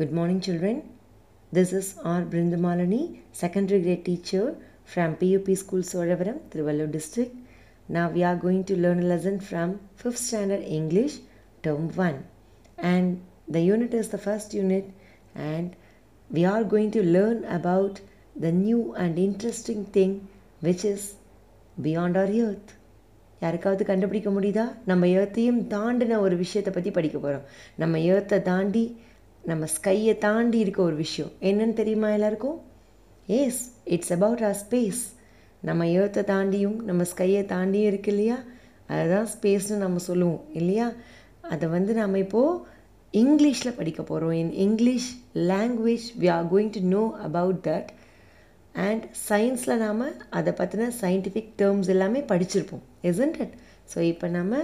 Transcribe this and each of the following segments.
Good morning, children. This is R. Brindamalani, secondary grade teacher from PUP School Soravaram, Trivallur district. Now we are going to learn a lesson from 5th standard English, term 1. And the unit is the first unit, and we are going to learn about the new and interesting thing which is beyond our earth. யாருக்காவது கண்டுபிடிக்க முடியுதா நம்ம ஏர்த்தையும் தாண்டின ஒரு விஷயத்தை பற்றி படிக்க போகிறோம் நம்ம ஏர்த்தை தாண்டி நம்ம ஸ்கையை தாண்டி இருக்க ஒரு விஷயம். என்னன்னு தெரியுமா எல்லாருக்கும்? Yes it's about our space நம்ம ஏர்த்தை தாண்டியும் நம்ம ஸ்கையை தாண்டியும் இருக்கு இல்லையா? அதுதான் ஸ்பேஸ்னு நம்ம சொல்லுவோம் இல்லையா? அதை வந்து நம்ம இப்போது இங்கிலீஷில் படிக்க போகிறோம் in English language we are going to know about that and சயின்ஸில் நாம் அதை பற்றின சயின்டிஃபிக் டேர்ம்ஸ் எல்லாமே படிச்சிருப்போம் isn't it? ஸோ இப்போ நம்ம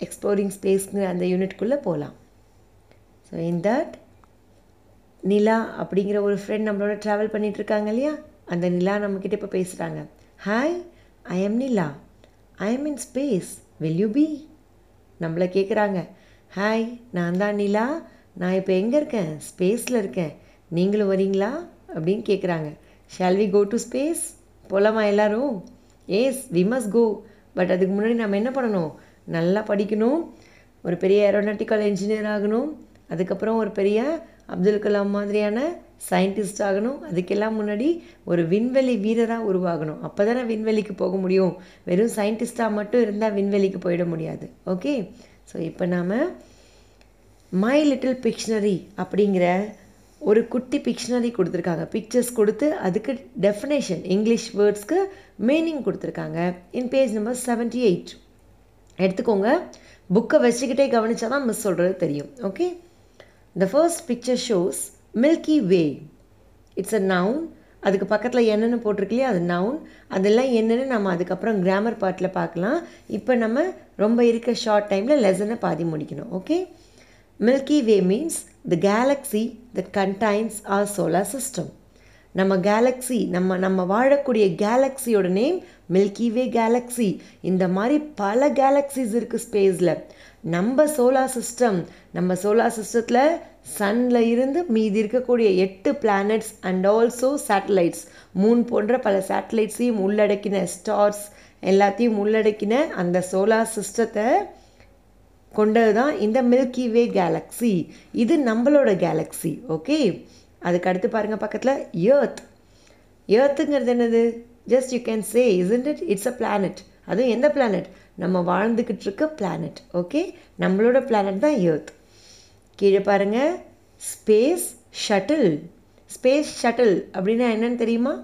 எக்ஸ்ப்ளோரிங் ஸ்பேஸ்ங்கிற அந்த யூனிட்குள்ளே போகலாம் ஸோ இன் தட் நிலா அப்படிங்கிற ஒரு ஃப்ரெண்ட் நம்மளோட ட்ராவல் பண்ணிகிட்ருக்காங்க இருக்காங்க இல்லையா? அந்த நிலா நம்மக்கிட்ட இப்போ பேசுகிறாங்க hi I am Nila I am in space will you be நம்மளை கேட்குறாங்க ஹாய் நான் தான் நிலா. நான் இப்போ எங்கே இருக்கேன்? ஸ்பேஸில் இருக்கேன். நீங்களும் வரீங்களா? அப்படின்னு கேட்குறாங்க shall we go to space போகலாமா எல்லோரும்? Yes we must go but அதுக்கு முன்னாடி நம்ம என்ன பண்ணணும்? நல்லா படிக்கணும். ஒரு பெரிய ஏரோனாட்டிக்கல் இன்ஜினியர் ஆகணும். அதுக்கப்புறம் ஒரு பெரிய அப்துல் கலாம் மாதிரியான சயின்டிஸ்ட் ஆகணும். அதுக்கெல்லாம் முன்னாடி ஒரு விண்வெளி வீரராக உருவாகணும். அப்போ தானே விண்வெளிக்கு போக முடியும். வெறும் சயின்டிஸ்டாக மட்டும் இருந்தால் விண்வெளிக்கு போயிட முடியாது. ஓகே? ஸோ இப்போ நாம் மை லிட்டில் பிக்ஷனரி அப்படிங்கிற ஒரு குட்டி பிக்ஷனரி கொடுத்துருக்காங்க. பிக்சர்ஸ் கொடுத்து அதுக்கு டெஃபினேஷன் இங்கிலீஷ் வேர்ட்ஸ்க்கு மீனிங் கொடுத்துருக்காங்க. In page number seventy eight எடுத்துக்கோங்க. புக்கை வச்சுக்கிட்டே கவனிச்சா தான் மிஸ் சொல்கிறது தெரியும். Okay the first picture shows milky way it's a noun அதுக்கு பக்கத்தில் என்னென்னு போட்டிருக்கு இல்லையா அது நவுன் அதெல்லாம் என்னென்னு நம்ம அதுக்கப்புறம் கிராமர் பார்ட்டில் பார்க்கலாம். இப்போ நம்ம ரொம்ப இருக்க ஷார்ட் டைமில் லெசனை பாதி முடிக்கணும். Okay milky way means the galaxy that contains our solar system நம்ம கேலக்ஸி நம்ம நம்ம வாழக்கூடிய கேலக்ஸியோட நேம் மில்கி வே கேலக்ஸி இந்த மாதிரி பல கேலக்ஸிஸ் இருக்குது ஸ்பேஸில் நம்ம சோலார் சிஸ்டம் நம்ம சோலார் சிஸ்டத்தில் சன்னில் இருந்து மீதி இருக்கக்கூடிய எட்டு planets and also satellites moon போன்ற பல சேட்டலைட்ஸையும் உள்ளடக்கின ஸ்டார்ஸ் எல்லாத்தையும் உள்ளடக்கின அந்த சோலார் சிஸ்டத்தை கொண்டது தான் இந்த மில்கி வே கேலக்ஸி இது நம்மளோட கேலக்ஸி ஓகே அதுக்கு அடுத்து பாருங்கள் பக்கத்தில் ஏர்த் ஏர்த்துங்கிறது என்னது? Just you can say is it it's a planet அதுவும் எந்த பிளானட் நம்ம வாழ்ந்துக்கிட்டு இருக்க பிளானட் ஓகே நம்மளோட பிளானட் தான் ஏர்த் கீழே பாருங்கள் ஸ்பேஸ் ஷட்டில் ஸ்பேஸ் ஷட்டில் அப்படின்னா என்னன்னு தெரியுமா?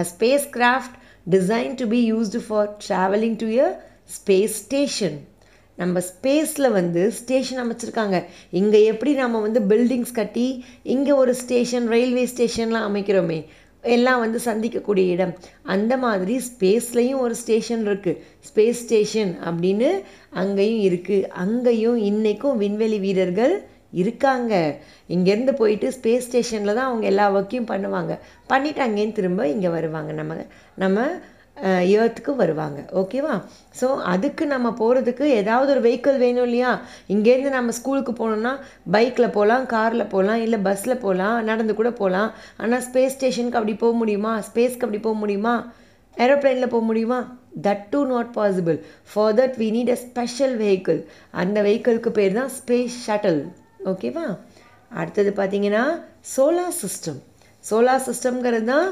A spacecraft design to be used for travelling to a space station நம்ம ஸ்பேஸில் வந்து ஸ்டேஷன் அமைச்சிருக்காங்க. இங்கே எப்படி நம்ம வந்து பில்டிங்ஸ் கட்டி இங்கே ஒரு ஸ்டேஷன் ரயில்வே ஸ்டேஷன்லாம் அமைக்கிறோமே. எல்லாம் வந்து சந்திக்கக்கூடிய இடம். அந்த மாதிரி ஸ்பேஸ்லேயும் ஒரு ஸ்டேஷன் இருக்குது ஸ்பேஸ் ஸ்டேஷன் அப்படின்னு அங்கேயும் இருக்குது அங்கேயும் இன்றைக்கும் விண்வெளி வீரர்கள் இருக்காங்க. இங்கேருந்து போயிட்டு ஸ்பேஸ் ஸ்டேஷனில் தான் அவங்க எல்லா ஒர்க்கையும் பண்ணுவாங்க. பண்ணிவிட்டு அங்கேயும் திரும்ப இங்கே வருவாங்க. நம்ம நம்ம ஏர்த்துக்கு வருவாங்க. ஓகேவா ஸோ அதுக்கு நம்ம போகிறதுக்கு ஏதாவது ஒரு வெஹிக்கிள் வேணும் இல்லையா? இங்கேருந்து நம்ம ஸ்கூலுக்கு போகணுன்னா பைக்கில் போகலாம் காரில் போகலாம் இல்லை பஸ்ஸில் போகலாம் நடந்து கூட போகலாம். ஆனால் ஸ்பேஸ் ஸ்டேஷனுக்கு அப்படி போக முடியுமா? ஸ்பேஸ்க்கு அப்படி போக முடியுமா? ஏரோப்ளைனில் போக முடியுமா? That do not possible for that we need a special vehicle அந்த வெஹிக்கிளுக்கு பேர் தான் ஸ்பேஸ் ஷட்டில் ஓகேவா அடுத்தது பார்த்தீங்கன்னா சோலார் சிஸ்டம் சோலார் சிஸ்டம்ங்கிறது தான்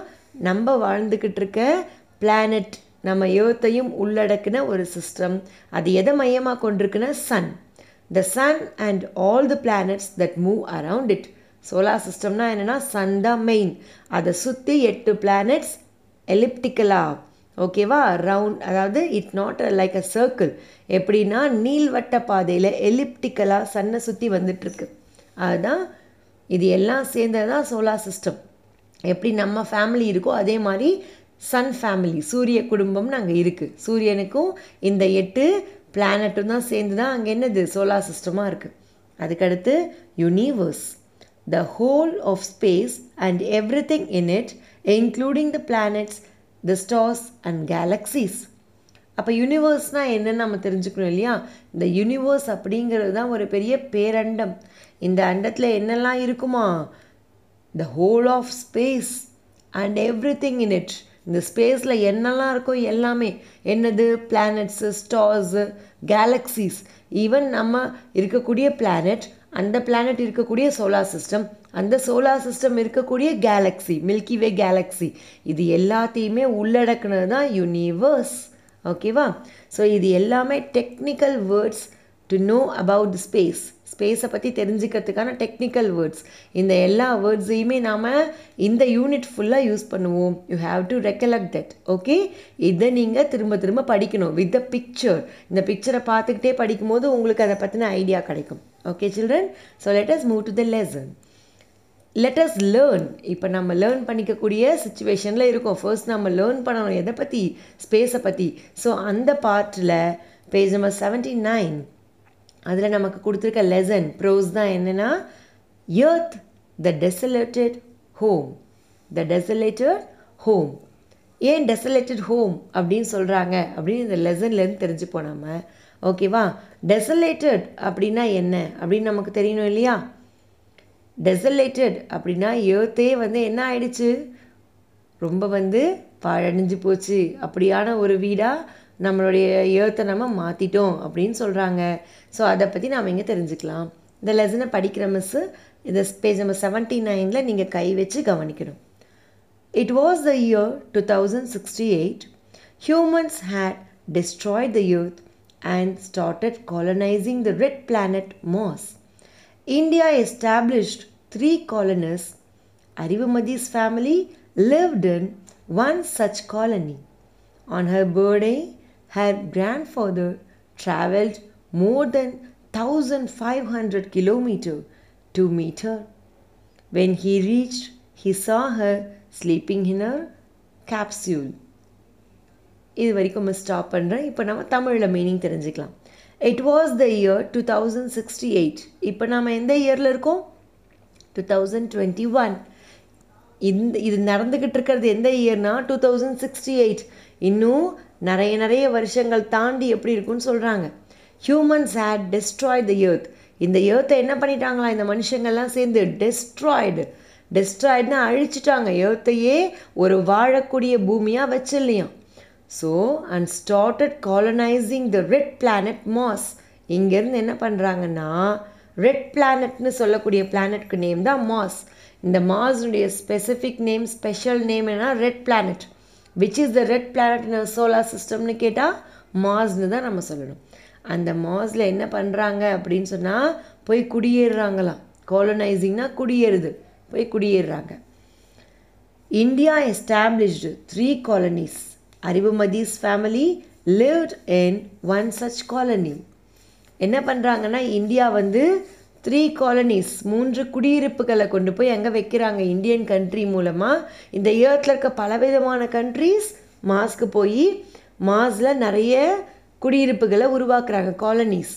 நம்ம வாழ்ந்துக்கிட்டு இருக்க பிளானட் நம்ம ஏர்த்தையும் உள்ளடக்கின ஒரு சிஸ்டம் அது எதை மையமாக கொண்டிருக்குன்னா sun the sun and all the planets that move around it solar சிஸ்டம்னா என்னென்னா சன் தான் மெயின் அதை சுற்றி எட்டு பிளானட்ஸ் எலிப்டிக்கலா ஓகேவா ரவுண்ட் அதாவது it not like a circle எப்படின்னா நீள்வட்ட பாதையில் எலிப்டிக்கலாக சன்னை சுற்றி வந்துட்டுருக்கு. அதுதான் இது எல்லாம் சேர்ந்தது தான் சோலார் சிஸ்டம் எப்படி நம்ம ஃபேமிலி இருக்கோ அதே மாதிரி சன் ஃபேமிலி சூரிய குடும்பம்னு அங்கே இருக்குது சூரியனுக்கும் இந்த எட்டு பிளானட்டும் தான் சேர்ந்து தான் அங்கே என்னது? சோலார் சிஸ்டமாக இருக்குது அதுக்கடுத்து universe the whole of space and everything in it including the planets the stars and galaxies அப்போ யூனிவர்ஸ்னால் என்னென்னு நம்ம தெரிஞ்சுக்கணும் இல்லையா? இந்த யூனிவர்ஸ் அப்படிங்கிறது தான் ஒரு பெரிய பேரண்டம். இந்த அண்டத்தில் என்னெல்லாம் இருக்குமா? The whole of space and everything in it இந்த ஸ்பேஸில் என்னெல்லாம் இருக்கோ எல்லாமே என்னது? பிளானட்ஸு ஸ்டார்ஸு கேலக்ஸிஸ் ஈவன் நம்ம இருக்கக்கூடிய பிளானட் அந்த பிளானட் இருக்கக்கூடிய சோலார் சிஸ்டம் அந்த சோலார் சிஸ்டம் இருக்கக்கூடிய கேலக்ஸி மில்கி வே கேலக்ஸி இது எல்லாத்தையுமே உள்ளடக்குனது தான் யூனிவர்ஸ் ஓகேவா ஸோ இது எல்லாமே technical words to know about space ஸ்பேஸை பற்றி தெரிஞ்சுக்கிறதுக்கான டெக்னிக்கல் வேர்ட்ஸ் இந்த எல்லா வேர்ட்ஸையுமே நாம் இந்த யூனிட் ஃபுல்லாக யூஸ் பண்ணுவோம். You have to recollect that okay இதை நீங்கள் திரும்ப திரும்ப படிக்கணும். வித் த பிக்சர் இந்த பிக்சரை பார்த்துக்கிட்டே படிக்கும்போது உங்களுக்கு அதை பற்றின ஐடியா கிடைக்கும். Okay children so let us move to the lesson let's learn இப்போ நம்ம லேர்ன் பண்ணிக்கக்கூடிய சுச்சுவேஷனில் இருக்கோம். ஃபர்ஸ்ட் நம்ம லேர்ன் பண்ணணும். எதை பற்றி ஸ்பேஸை பற்றி ஸோ அந்த பார்ட்டில் பேஜ் நம்பர் செவன்ட்டி நைன் அதில் நமக்கு கொடுத்துருக்க லெசன் ப்ரோஸ் தான் என்னென்னா earth the desolated home the desolated home ஏன் டெசலேட்டட் ஹோம் அப்படின்னு சொல்கிறாங்க அப்படின்னு இந்த லெசன்லேருந்து தெரிஞ்சுப்போம் நம்ம ஓகேவா டெசலேட்டட் அப்படின்னா என்ன? அப்படின்னு நமக்கு தெரியணும் இல்லையா? டெசலேட்டட் அப்படின்னா ஏர்த்தே வந்து என்ன ஆயிடுச்சு? ரொம்ப வந்து பாழடைஞ்சு போச்சு. அப்படியான ஒரு வீடாக நம்மளுடைய ஏர்த்தை நம்ம மாற்றிட்டோம் அப்படின்னு சொல்கிறாங்க ஸோ அதை பற்றி நாம் இங்கே தெரிஞ்சுக்கலாம் இந்த லெசனை படிக்கிற மிஸ்ஸு இந்த பேஜ் நம்பர் செவன்ட்டி நைனில் நீங்கள் கை வச்சு கவனிக்கணும் it was the year two thousand sixty eight humans had destroyed the earth and started colonising the red planet Mars India established three colonies Arivumathi's family lived in one such colony on her birthday her grandfather traveled more than 1500 kilometers to meet her. When he reached, he saw her sleeping in her capsule. இது வரைக்கும் miss stop பண்ணுறேன் இப்போ நம்ம தமிழில் meaning தெரிஞ்சுக்கலாம். It was the year two thousand sixty eight இப்போ நாம் எந்த இயரில் இருக்கோம்? டூ தௌசண்ட் டுவெண்ட்டி ஒன் இந்த இது நடந்துக்கிட்டு இருக்கிறது எந்த இயர்னா டூ தௌசண்ட் சிக்ஸ்டி எயிட் இன்னும் நிறைய நிறைய வருஷங்கள் தாண்டி எப்படி இருக்குன்னு சொல்கிறாங்க humans had destroy the earth இந்த ஏர்த்தை என்ன பண்ணிட்டாங்களா? இந்த மனுஷங்கள்லாம் சேர்ந்து டெஸ்ட்ராய்டு டெஸ்ட்ராய்டுன்னு அழிச்சிட்டாங்க. ஏர்த்தையே ஒரு வாழக்கூடிய பூமியாக வச்சில்லையாம் so and started colonizing the red planet Mars இங்கேருந்து என்ன பண்ணுறாங்கன்னா ரெட் பிளானட்னு சொல்லக்கூடிய பிளானட்க்கு நேம் தான் மாஸ் இந்த மாஸ்னுடைய ஸ்பெசிஃபிக் நேம் ஸ்பெஷல் நேம் என்ன red planet which is the red planet in solar சிஸ்டம்னு கேட்டால் மாஸ்னு தான் நம்ம சொல்லணும். அந்த மாஸில் என்ன பண்ணுறாங்க அப்படின்னு சொன்னால் போய் குடியேறுறாங்களாம் காலனைசிங்னா குடியேறுது. போய் குடியேறுறாங்க. India established three colonies Arivumathi's family lived in one such colony என்ன பண்ணுறாங்கன்னா இந்தியா வந்து த்ரீ காலனிஸ் மூன்று குடியிருப்புகளை கொண்டு போய் எங்கே வைக்கிறாங்க இந்தியன் கண்ட்ரி மூலமாக இந்த ஏர்த்தில் இருக்க பலவிதமான கண்ட்ரீஸ் மாஸ்க்கு போய் மாஸில் நிறைய குடியிருப்புகளை உருவாக்குறாங்க காலனிஸ்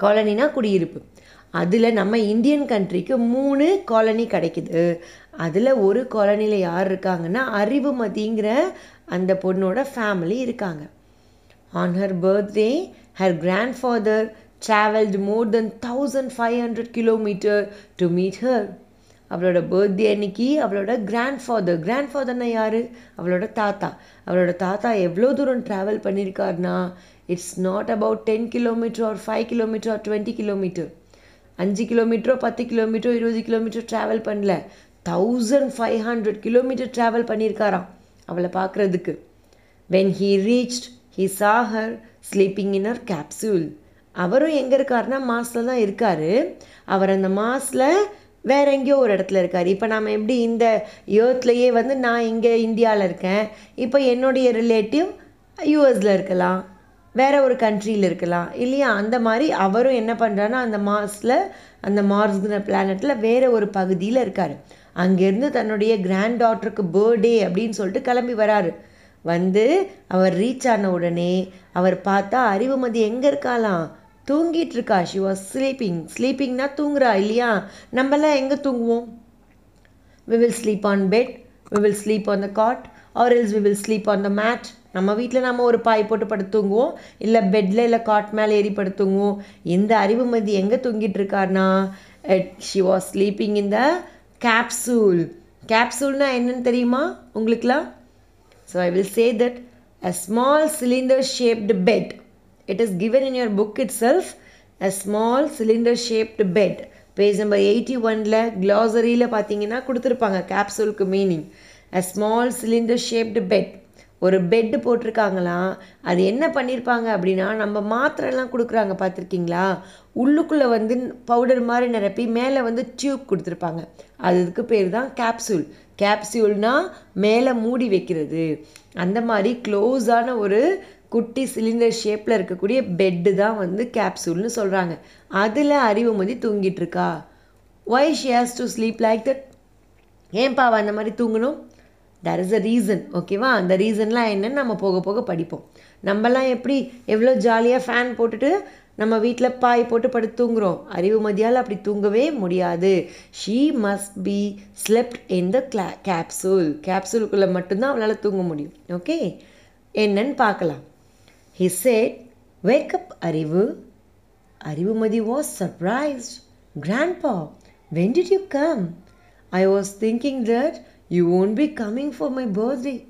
காலனினா குடியிருப்பு. அதில் நம்ம இந்தியன் கண்ட்ரிக்கு மூணு காலனி கிடைக்குது. அதில் ஒரு காலனியில் யார் இருக்காங்கன்னா அறிவுமதிங்கிற அந்த பொண்ணோட ஃபேமிலி இருக்காங்க. On her birthday her grand father travelled more than thousand five hundred kilometre to meet her அவளோட பர்த்டே அன்னைக்கு அவளோட கிராண்ட் ஃபாதர் கிராண்ட் ஃபாதர்னா யார்? அவளோட தாத்தா. அவளோட தாத்தா எவ்வளோ தூரம் travel பண்ணியிருக்காருனா it's not about ten kilometre or five kilometre or twenty kilometre அஞ்சு கிலோமீட்டரோ பத்து கிலோமீட்டரோ இருபது கிலோமீட்டர் ட்ராவல் பண்ணல. Thousand five hundred kilometre travel பண்ணியிருக்காராம் அவளை பார்க்குறதுக்கு. When he reached he saw her sleeping in her capsule அவரும் எங்கே இருக்காருன்னா மாஸில் தான் இருக்கார். அவர் அந்த மாஸில் வேற எங்கேயோ ஒரு இடத்துல இருக்கார். இப்போ நாம் எப்படி இந்த ஏர்த்லேயே வந்து நான் இங்கே இந்தியாவில் இருக்கேன். இப்போ என்னுடைய ரிலேட்டிவ் யூஎஸில் இருக்கலாம். வேற ஒரு கண்ட்ரியில் இருக்கலாம். இல்லையா? அந்த மாதிரி அவரும் என்ன பண்ணுறாருன்னா அந்த மாஸில் அந்த மார்ஸ்ங்கிற பிளானட்டில் வேற ஒரு பகுதியில் இருக்கார். அங்கேருந்து தன்னுடைய கிராண்ட் டாட்டருக்கு பர்த்டே அப்படின்னு சொல்லிட்டு கிளம்பி வராரு. வந்து அவர் ரீச் ஆன உடனே அவர் பார்த்தா அறிவுமதி எங்கே இருக்காளாம்? தூங்கிட்டு இருக்கா ஷி வாஸ் ஸ்லீப்பிங் ஸ்லீப்பிங்னா தூங்குறா இல்லையா? நம்மலாம் எங்கே தூங்குவோம்? We will sleep on bed we will sleep on the cot or else we will sleep on the mat நம்ம வீட்டில் நம்ம ஒரு பாய் போட்டு படுத்துங்குவோம் இல்லை பெட்டில் இல்லை காட் மேலே ஏறி படுத்துங்குவோம் இந்த அறிவுமதி எங்கே தூங்கிட்டு இருக்காருனா she was sleeping in the capsule கேப்சூல்னா என்னன்னு தெரியுமா உங்களுக்குலாம் so I will say that a small cylinder shaped bed it is given in your book itself a small cylinder shaped bed page number eighty ஒனில் க்ளாசரியில் பார்த்தீங்கன்னா கொடுத்துருப்பாங்க கேப்சூலுக்கு meaning a small cylinder shaped bed ஒரு bed போட்டிருக்காங்களாம் அது என்ன பண்ணியிருப்பாங்க அப்படின்னா நம்ம மாத்திரைலாம் கொடுக்குறாங்க பார்த்துருக்கீங்களா உள்ளுக்குள்ளே வந்து பவுடர் மாதிரி நிரப்பி மேலே வந்து டியூப் கொடுத்துருப்பாங்க. அதுக்கு பேர் தான் கேப்சூல் கேப்சூல்னால் மேலே மூடி வைக்கிறது. அந்த மாதிரி க்ளோஸான ஒரு குட்டி சிலிண்டர் ஷேப்பில் இருக்கக்கூடிய பெட்டு தான் வந்து கேப்சூல்னு சொல்கிறாங்க அதில் அறிவுமதி தூங்கிட்டு இருக்கா why she has to sleep like that ஏன்பா அந்த மாதிரி தூங்கணும்? தர் இஸ் அ ரீசன் ஓகேவா அந்த ரீசன்லாம் என்னன்னு நம்ம போக போக படிப்போம். நம்மலாம் எப்படி எவ்வளோ ஜாலியாக ஃபேன் போட்டுட்டு நம்ம வீட்டில் பாய் போட்டு படுத்து தூங்குறோம்? அறிவு மதியால் அப்படி தூங்கவே முடியாது. She must be slept in the கிளா கேப்சூல் கேப்சூலுக்குள்ளே மட்டும்தான் அவளால் தூங்க முடியும் ஓகே என்னன்னு பார்க்கலாம். He said, Wake up, Arivu. Arivumadi was surprised. Grandpa, when did you come? I was thinking that you won't be coming for my birthday.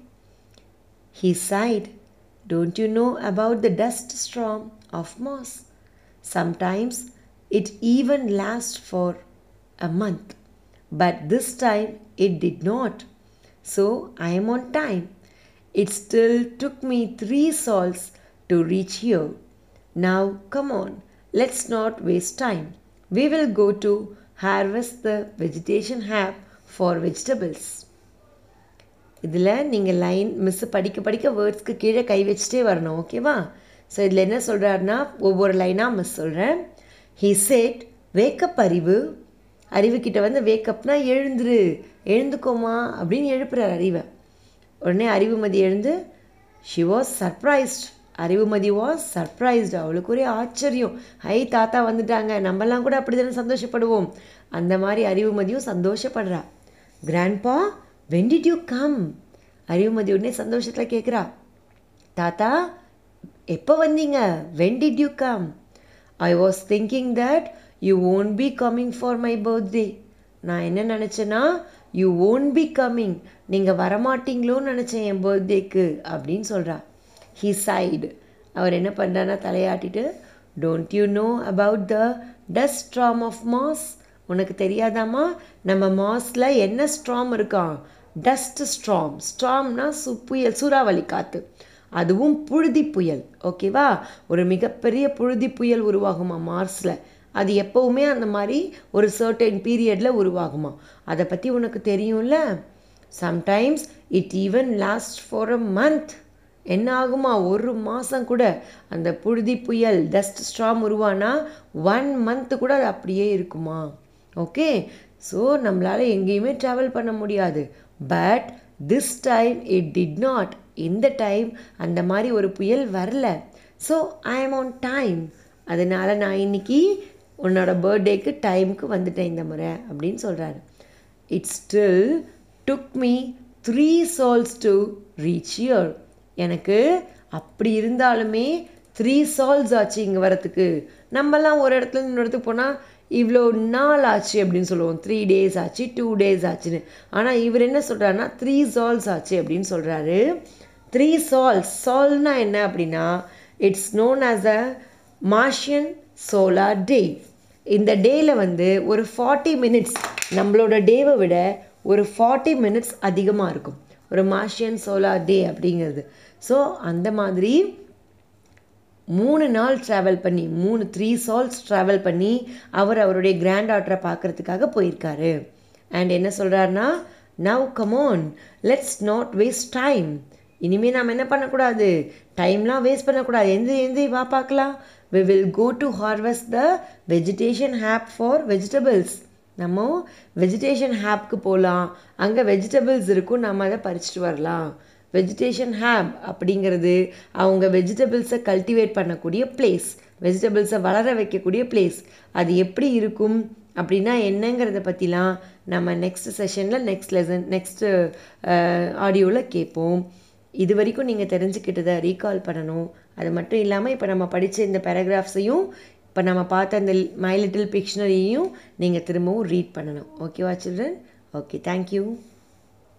He sighed. Don't you know about the dust storm of moss? Sometimes it even lasts for a month. But this time it did not. So I am on time. It still took me three sols to reach here. Now come on, let's not waste time. We will go to harvest the vegetation hab for vegetables. இதில் நீங்கள் line miss படிக்க படிக்க வேர்ட்ஸ்க்கு கீழே கை வச்சுட்டே வரணும் ஓகேவா so இதில் என்ன சொல்கிறாருன்னா ஒவ்வொரு லைனாக மிஸ் சொல்கிறேன் ஹி செட் வேக்கப் அறிவு அறிவுக்கிட்ட வந்து வேக்கப்னா எழுந்துரு எழுந்துக்கோமா அப்படின்னு எழுப்புறார் அறிவை உடனே அறிவுமதி எழுந்து she was surprised Arivumathi was surprised அவளுக்கு ஒரே ஆச்சரியம். ஹை தாத்தா வந்துட்டாங்க. நம்மலாம் கூட அப்படி தானே சந்தோஷப்படுவோம். அந்த மாதிரி அறிவுமதியும் சந்தோஷப்படுறா. Grandpa when did you come Arivumathi உடனே சந்தோஷத்தில் கேட்குறா தாத்தா எப்போ வந்தீங்க? When did you come I was thinking that you won't be coming for my birthday நான் என்ன நினச்சேன்னா யூ ஓன்ட் பி கம்மிங் நீங்கள் வரமாட்டீங்களோன்னு நினச்சேன் என் பர்த்டேக்கு அப்படின்னு சொல்கிறா ஹி சைடு அவர் என்ன பண்ணுறான்னா தலையாட்டிட்டு don't you know about the dust storm of Mars உனக்கு தெரியாதாம்மா நம்ம மாஸில் என்ன ஸ்ட்ராம் இருக்கான் டஸ்ட் ஸ்ட்ராம் ஸ்ட்ராம்னா சு புயல் சூறாவளி காற்று அதுவும் புழுதி புயல். ஓகேவா ஒரு மிகப்பெரிய புழுதி புயல் உருவாகுமா மார்ஸில் அது எப்போவுமே அந்த மாதிரி ஒரு சர்டைன் பீரியடில் உருவாகுமா? அதை பற்றி உனக்கு தெரியும்ல? Sometimes it even last for a month என்ன ஆகுமா ஒரு மாதம் கூட அந்த புழுதி புயல் டஸ்ட் ஸ்ட்ராம் உருவானா? ஒன் மந்த்து கூட அது அப்படியே இருக்குமா? ஓகே ஸோ நம்மளால் எங்கேயுமே ட்ராவல் பண்ண முடியாது. But this time it did not இந்த டைம் அந்த மாதிரி ஒரு புயல் வரல. So I am on time அதனால் நான் இன்னைக்கு உன்னோட பர்த்டேக்கு டைமுக்கு வந்துட்டேன் இந்த முறை அப்படின்னு சொல்கிறாரு it still took me three sols to reach here எனக்கு அப்படி இருந்தாலுமே த்ரீ சால்ஸ் ஆச்சு இங்கே வரத்துக்கு நம்மலாம் ஒரு இடத்துல இன்னொரு இடத்துக்கு போனால் இவ்வளோ நாள் ஆச்சு அப்படின்னு சொல்லுவோம். த்ரீ டேஸ் ஆச்சு டூ டேஸ் ஆச்சுன்னு. ஆனால் இவர் என்ன சொல்கிறாருன்னா த்ரீ சால்ஸ் ஆச்சு அப்படின்னு சொல்கிறாரு த்ரீ சால்ஸ் சால்னா என்ன அப்படின்னா it's known as a Martian solar day இந்த டேயில் வந்து ஒரு ஃபார்ட்டி மினிட்ஸ் நம்மளோட டேவை விட ஒரு ஃபார்ட்டி மினிட்ஸ் அதிகமாக இருக்கும். ஒரு மார்ஷியன் சோலார் டே அப்படிங்கிறது. ஸோ அந்த மாதிரி மூணு நாள் ட்ராவல் பண்ணி மூணு த்ரீ சால்ஸ் ட்ராவல் பண்ணி அவர் அவருடைய கிராண்ட் ஆர்டரை பார்க்குறதுக்காக போயிருக்காரு. அண்ட் என்ன சொல்கிறாருன்னா now come on let's not waste time இனிமேல் நாம் என்ன பண்ணக்கூடாது? டைம்லாம் வேஸ்ட் பண்ணக்கூடாது. எந்த எந்த வா பார்க்கலாம். We will go to harvest the vegetation hub for vegetables நம்ம வெஜிடேஷன் ஹேப்க்கு போகலாம் அங்கே வெஜிடபிள்ஸ் இருக்கும் நம்ம அதை பறிச்சுட்டு வரலாம். வெஜிடேஷன் ஹேப் அப்படிங்கிறது அவங்க வெஜிடபிள்ஸை கல்டிவேட் பண்ணக்கூடிய பிளேஸ் வெஜிடபிள்ஸை வளர வைக்கக்கூடிய பிளேஸ் அது எப்படி இருக்கும் அப்படின்னா என்னங்கிறத பற்றிலாம் நம்ம நெக்ஸ்ட் செஷனில் நெக்ஸ்ட் லெசன் நெக்ஸ்ட்டு ஆடியோவில் கேட்போம். இது வரைக்கும் நீங்கள் தெரிஞ்சுக்கிட்டதை ரீகால் பண்ணணும். அது மட்டும் இல்லாமல் இப்போ நம்ம படித்த இந்த பேராகிராஃப்ஸையும் இப்போ நம்ம பார்த்த அந்த மை லிட்டில் பிக்ஷனரியையும் நீங்கள் திரும்பவும் ரீட் பண்ணணும். ஓகேவா சில்ட்ரன் ஓகே தேங்க்யூ